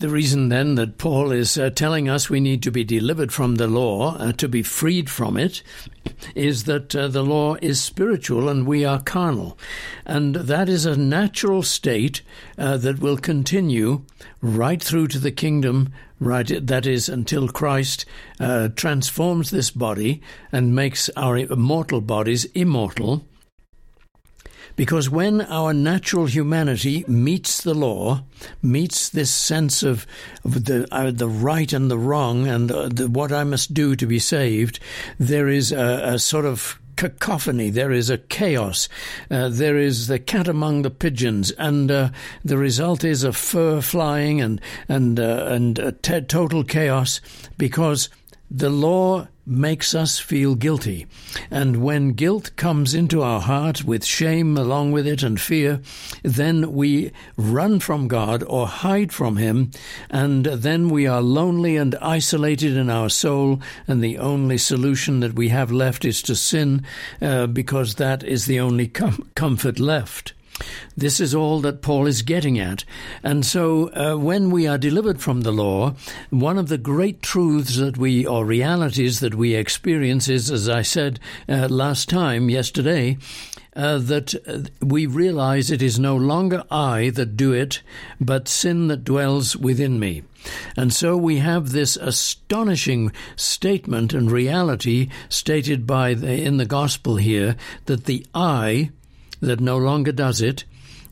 The reason then that Paul is uh, telling us we need to be delivered from the law, uh, to be freed from it, is that uh, the law is spiritual and we are carnal. And that is a natural state uh, that will continue right through to the kingdom, right, that is, until Christ uh, transforms this body and makes our mortal bodies immortal because when our natural humanity meets the law, meets this sense of, the uh, the right and the wrong and uh, the, what I must do to be saved, there is a, a sort of cacophony. There is a chaos. Uh, there is the cat among the pigeons, and uh, the result is a fur flying and and uh, and total chaos because the law makes us feel guilty. And when guilt comes into our heart with shame along with it and fear, then we run from God or hide from Him, and then we are lonely and isolated in our soul, and the only solution that we have left is to sin, uh, because that is the only com- comfort left. This is all that Paul is getting at. And so, uh, when we are delivered from the law, one of the great truths that we, or realities that we experience is, as I said uh, last time, yesterday, uh, that uh, we realize it is no longer I that do it, but sin that dwells within me. And so we have this astonishing statement and reality stated by the, in the gospel here that the I that no longer does it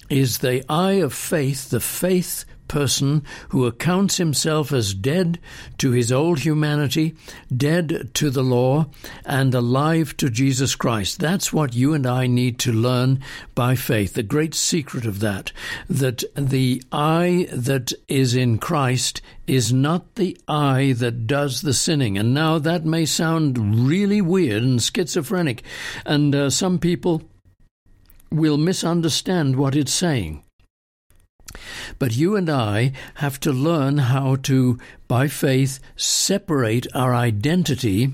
is the I of faith, the faith person who accounts himself as dead to his old humanity, dead to the law, and alive to Jesus Christ. That's what you and I need to learn by faith. The great secret of that, that the I that is in Christ is not the I that does the sinning. And now that may sound really weird and schizophrenic, and uh, some people will misunderstand what it's saying. But you and I have to learn how to, by faith, separate our identity,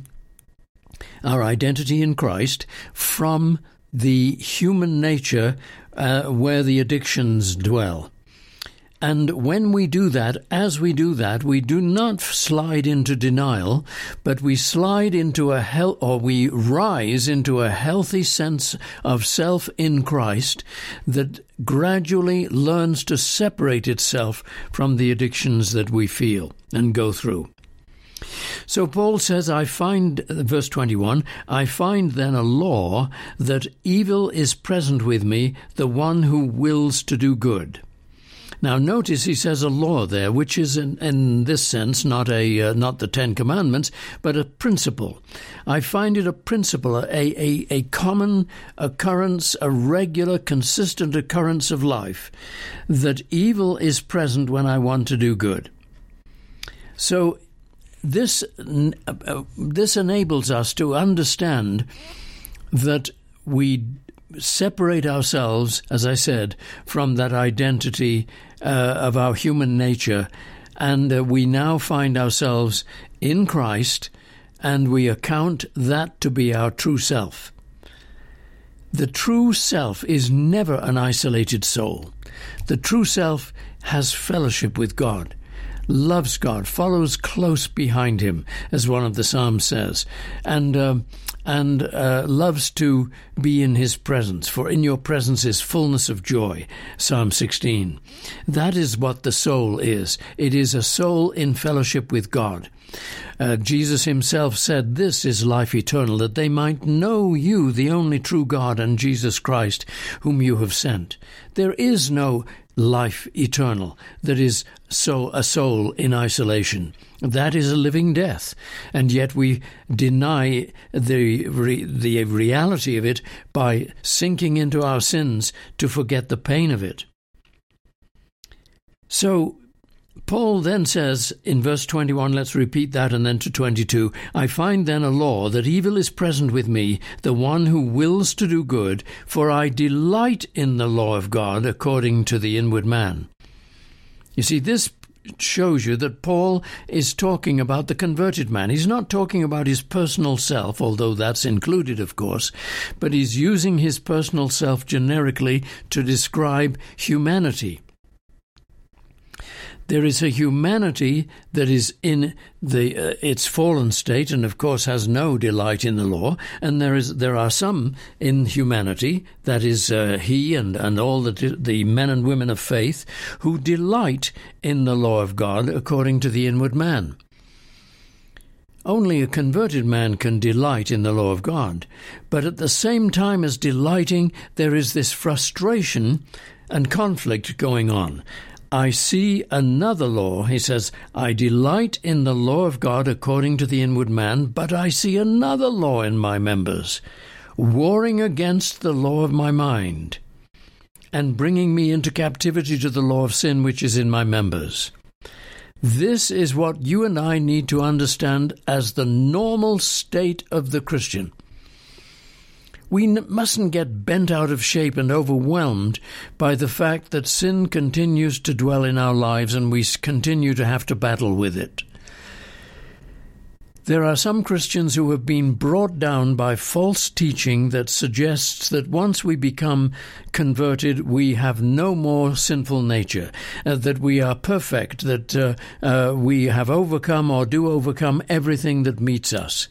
our identity in Christ, from the human nature uh, where the addictions dwell. And when we do that, as we do that, we do not slide into denial, but we slide into a hel- or we rise into a healthy sense of self in Christ that gradually learns to separate itself from the addictions that we feel and go through. So Paul says, I find, verse 21, I find then a law that evil is present with me, the one who wills to do good. Now, notice he says a law there, which is in, in this sense not a uh, not the Ten Commandments, but a principle. I find it a principle, a, a, a common occurrence, a regular, consistent occurrence of life, that evil is present when I want to do good. So, this uh, this enables us to understand that we separate ourselves, as I said, from that identity uh, of our human nature, and uh, we now find ourselves in Christ, and we account that to be our true self. The true self is never an isolated soul. The true self has fellowship with God loves God, follows close behind him, as one of the Psalms says, and uh, and uh, loves to be in his presence. For in your presence is fullness of joy. Psalm 16. That is what the soul is. It is a soul in fellowship with God. Uh, Jesus himself said, This is life eternal, that they might know you, the only true God, and Jesus Christ, whom you have sent. There is no life eternal that is so a soul in isolation. That is a living death. And yet we deny the re, the reality of it by sinking into our sins to forget the pain of it. So Paul then says in verse 21, let's repeat that and then to 22, I find then a law that evil is present with me, the one who wills to do good, for I delight in the law of God according to the inward man. You see, this shows you that Paul is talking about the converted man. He's not talking about his personal self, although that's included, of course, but he's using his personal self generically to describe humanity. There is a humanity that is in the uh, its fallen state, and of course has no delight in the law. And there is there are some in humanity that is uh, he and and all the the men and women of faith who delight in the law of God according to the inward man. Only a converted man can delight in the law of God. But at the same time as delighting, there is this frustration and conflict going on. I see another law. He says, I delight in the law of God according to the inward man, but I see another law in my members, warring against the law of my mind, and bringing me into captivity to the law of sin which is in my members. This is what you and I need to understand as the normal state of the Christian. We mustn't get bent out of shape and overwhelmed by the fact that sin continues to dwell in our lives and we continue to have to battle with it. There are some Christians who have been brought down by false teaching that suggests that once we become converted, we have no more sinful nature, uh, that we are perfect, that uh, uh, we have overcome or do overcome everything that meets us.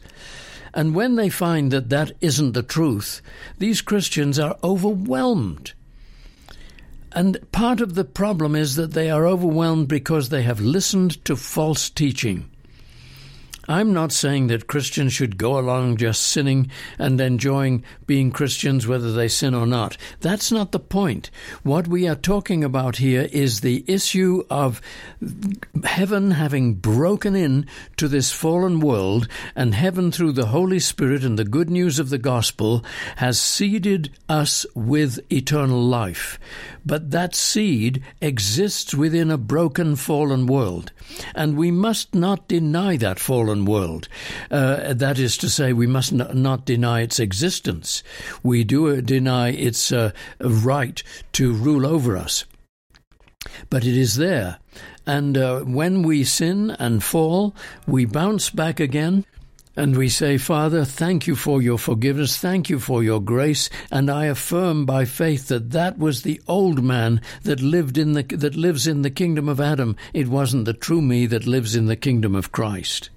And when they find that that isn't the truth, these Christians are overwhelmed. And part of the problem is that they are overwhelmed because they have listened to false teaching. I'm not saying that Christians should go along just sinning and enjoying being Christians whether they sin or not. That's not the point. What we are talking about here is the issue of heaven having broken in to this fallen world, and heaven, through the Holy Spirit and the good news of the gospel, has seeded us with eternal life. But that seed exists within a broken, fallen world. And we must not deny that fallen world. Uh, that is to say, we must not deny its existence. We do uh, deny its uh, right to rule over us. But it is there. And uh, when we sin and fall, we bounce back again and we say, Father, thank you for your forgiveness. Thank you for your grace. And I affirm by faith that that was the old man that lived in the, that lives in the kingdom of Adam. It wasn't the true me that lives in the kingdom of Christ.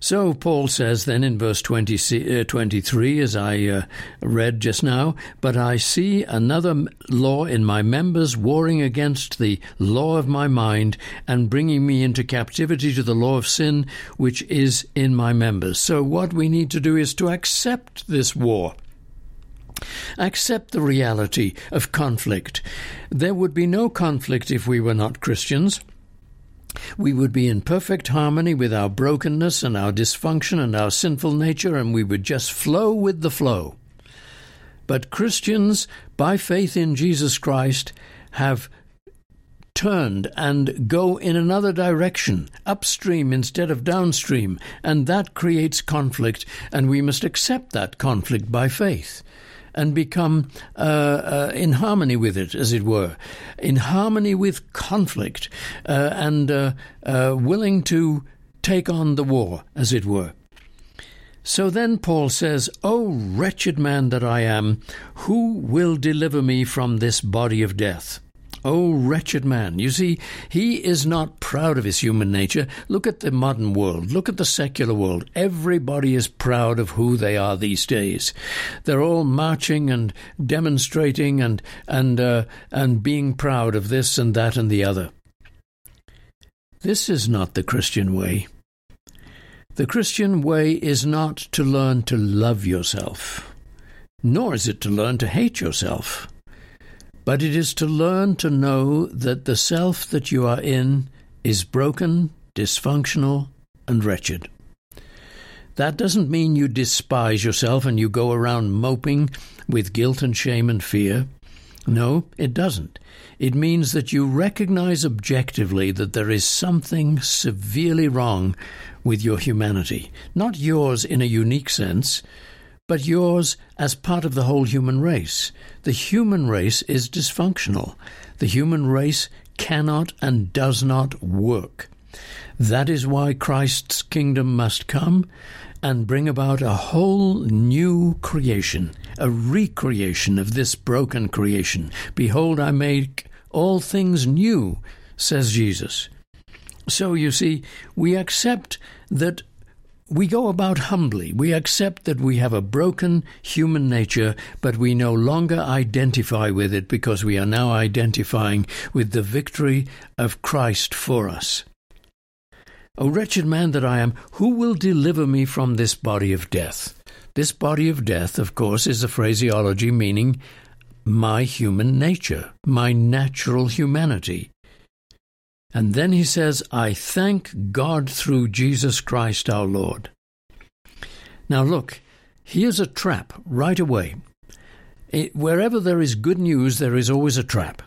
So Paul says then in verse 20, uh, 23, as I uh, read just now, But I see another law in my members warring against the law of my mind and bringing me into captivity to the law of sin which is in my members. So what we need to do is to accept this war. Accept the reality of conflict. There would be no conflict if we were not Christians. We would be in perfect harmony with our brokenness and our dysfunction and our sinful nature, and we would just flow with the flow. But Christians, by faith in Jesus Christ, have turned and go in another direction, upstream instead of downstream, and that creates conflict, and we must accept that conflict by faith and become uh, uh, in harmony with it, as it were, in harmony with conflict, uh, and uh, uh, willing to take on the war, as it were. So then Paul says, O wretched man that I am, who will deliver me from this body of death? Oh, wretched man. You see, he is not proud of his human nature. Look at the modern world. Look at the secular world. Everybody is proud of who they are these days. They're all marching and demonstrating and, and, uh, and being proud of this and that and the other. This is not the Christian way. The Christian way is not to learn to love yourself, nor is it to learn to hate yourself but it is to learn to know that the self that you are in is broken, dysfunctional, and wretched. That doesn't mean you despise yourself and you go around moping with guilt and shame and fear. No, it doesn't. It means that you recognize objectively that there is something severely wrong with your humanity. Not yours in a unique sense, but yours as part of the whole human race. The human race is dysfunctional. The human race cannot and does not work. That is why Christ's kingdom must come and bring about a whole new creation, a recreation of this broken creation. Behold, I make all things new. says Jesus. So you see, we accept that we go about humbly. We accept that we have a broken human nature, but we no longer identify with it because we are now identifying with the victory of Christ for us. O wretched man that I am, who will deliver me from this body of death? This body of death, of course, is a phraseology meaning my human nature, my natural humanity. And then he says, I thank God through Jesus Christ our Lord. Now look, here's a trap right away. It, wherever there is good news, there is always a trap.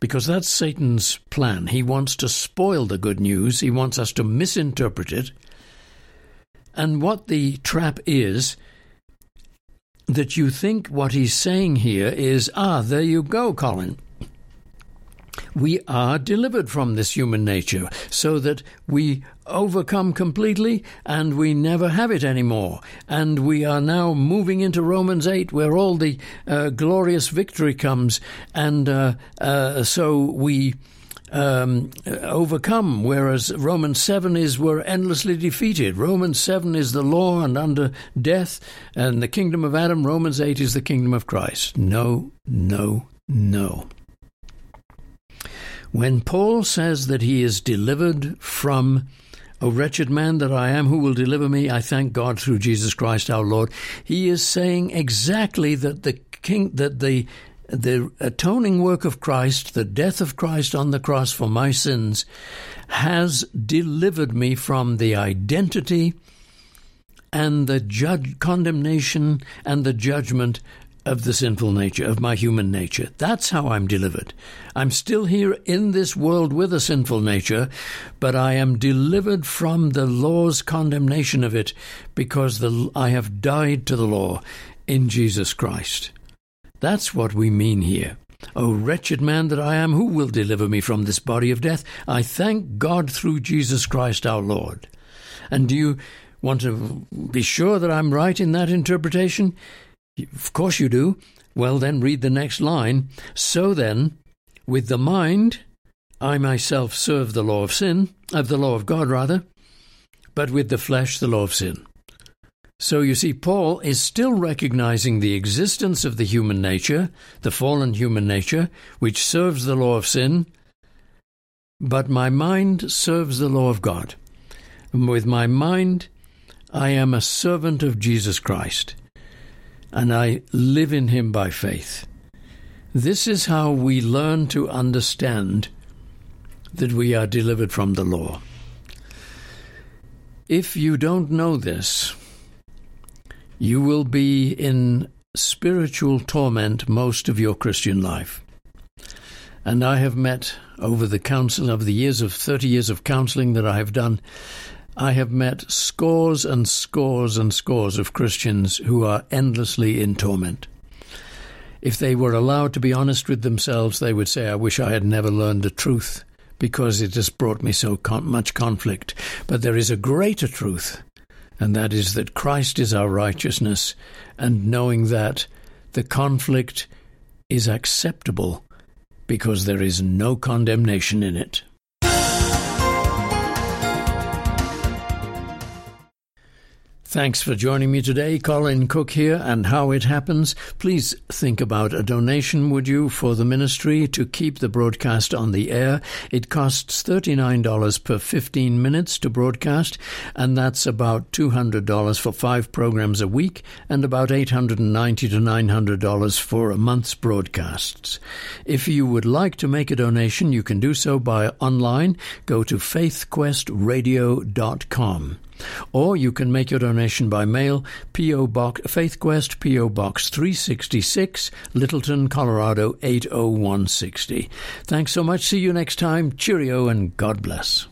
Because that's Satan's plan. He wants to spoil the good news, he wants us to misinterpret it. And what the trap is, that you think what he's saying here is, ah, there you go, Colin we are delivered from this human nature so that we overcome completely and we never have it anymore. And we are now moving into Romans 8 where all the uh, glorious victory comes. And uh, uh, so we. Um, overcome, whereas Romans 7 is we're endlessly defeated. Romans 7 is the law and under death and the kingdom of Adam. Romans 8 is the kingdom of Christ. No, no, no. When Paul says that he is delivered from O wretched man that I am, who will deliver me? I thank God through Jesus Christ our Lord. He is saying exactly that the king, that the the atoning work of Christ, the death of Christ on the cross for my sins, has delivered me from the identity and the judge, condemnation and the judgment of the sinful nature, of my human nature. That's how I'm delivered. I'm still here in this world with a sinful nature, but I am delivered from the law's condemnation of it because the, I have died to the law in Jesus Christ. That's what we mean here. O wretched man that I am, who will deliver me from this body of death? I thank God through Jesus Christ our Lord. And do you want to be sure that I'm right in that interpretation? Of course you do. Well, then read the next line. So then, with the mind, I myself serve the law of sin, of the law of God, rather, but with the flesh, the law of sin. So you see, Paul is still recognizing the existence of the human nature, the fallen human nature, which serves the law of sin, but my mind serves the law of God. And with my mind, I am a servant of Jesus Christ and I live in him by faith. This is how we learn to understand that we are delivered from the law. If you don't know this, you will be in spiritual torment most of your Christian life. And I have met over the counsel of the years of 30 years of counseling that I have done, I have met scores and scores and scores of Christians who are endlessly in torment. If they were allowed to be honest with themselves, they would say, I wish I had never learned the truth because it has brought me so con- much conflict. But there is a greater truth, and that is that Christ is our righteousness, and knowing that the conflict is acceptable because there is no condemnation in it. Thanks for joining me today. Colin Cook here, and how it happens. Please think about a donation, would you, for the ministry to keep the broadcast on the air. It costs $39 per 15 minutes to broadcast, and that's about $200 for five programs a week, and about 890 to $900 for a month's broadcasts. If you would like to make a donation, you can do so by online. Go to faithquestradio.com. Or you can make your donation by mail, P.O. Box, FaithQuest, P.O. Box 366, Littleton, Colorado 80160. Thanks so much. See you next time. Cheerio and God bless.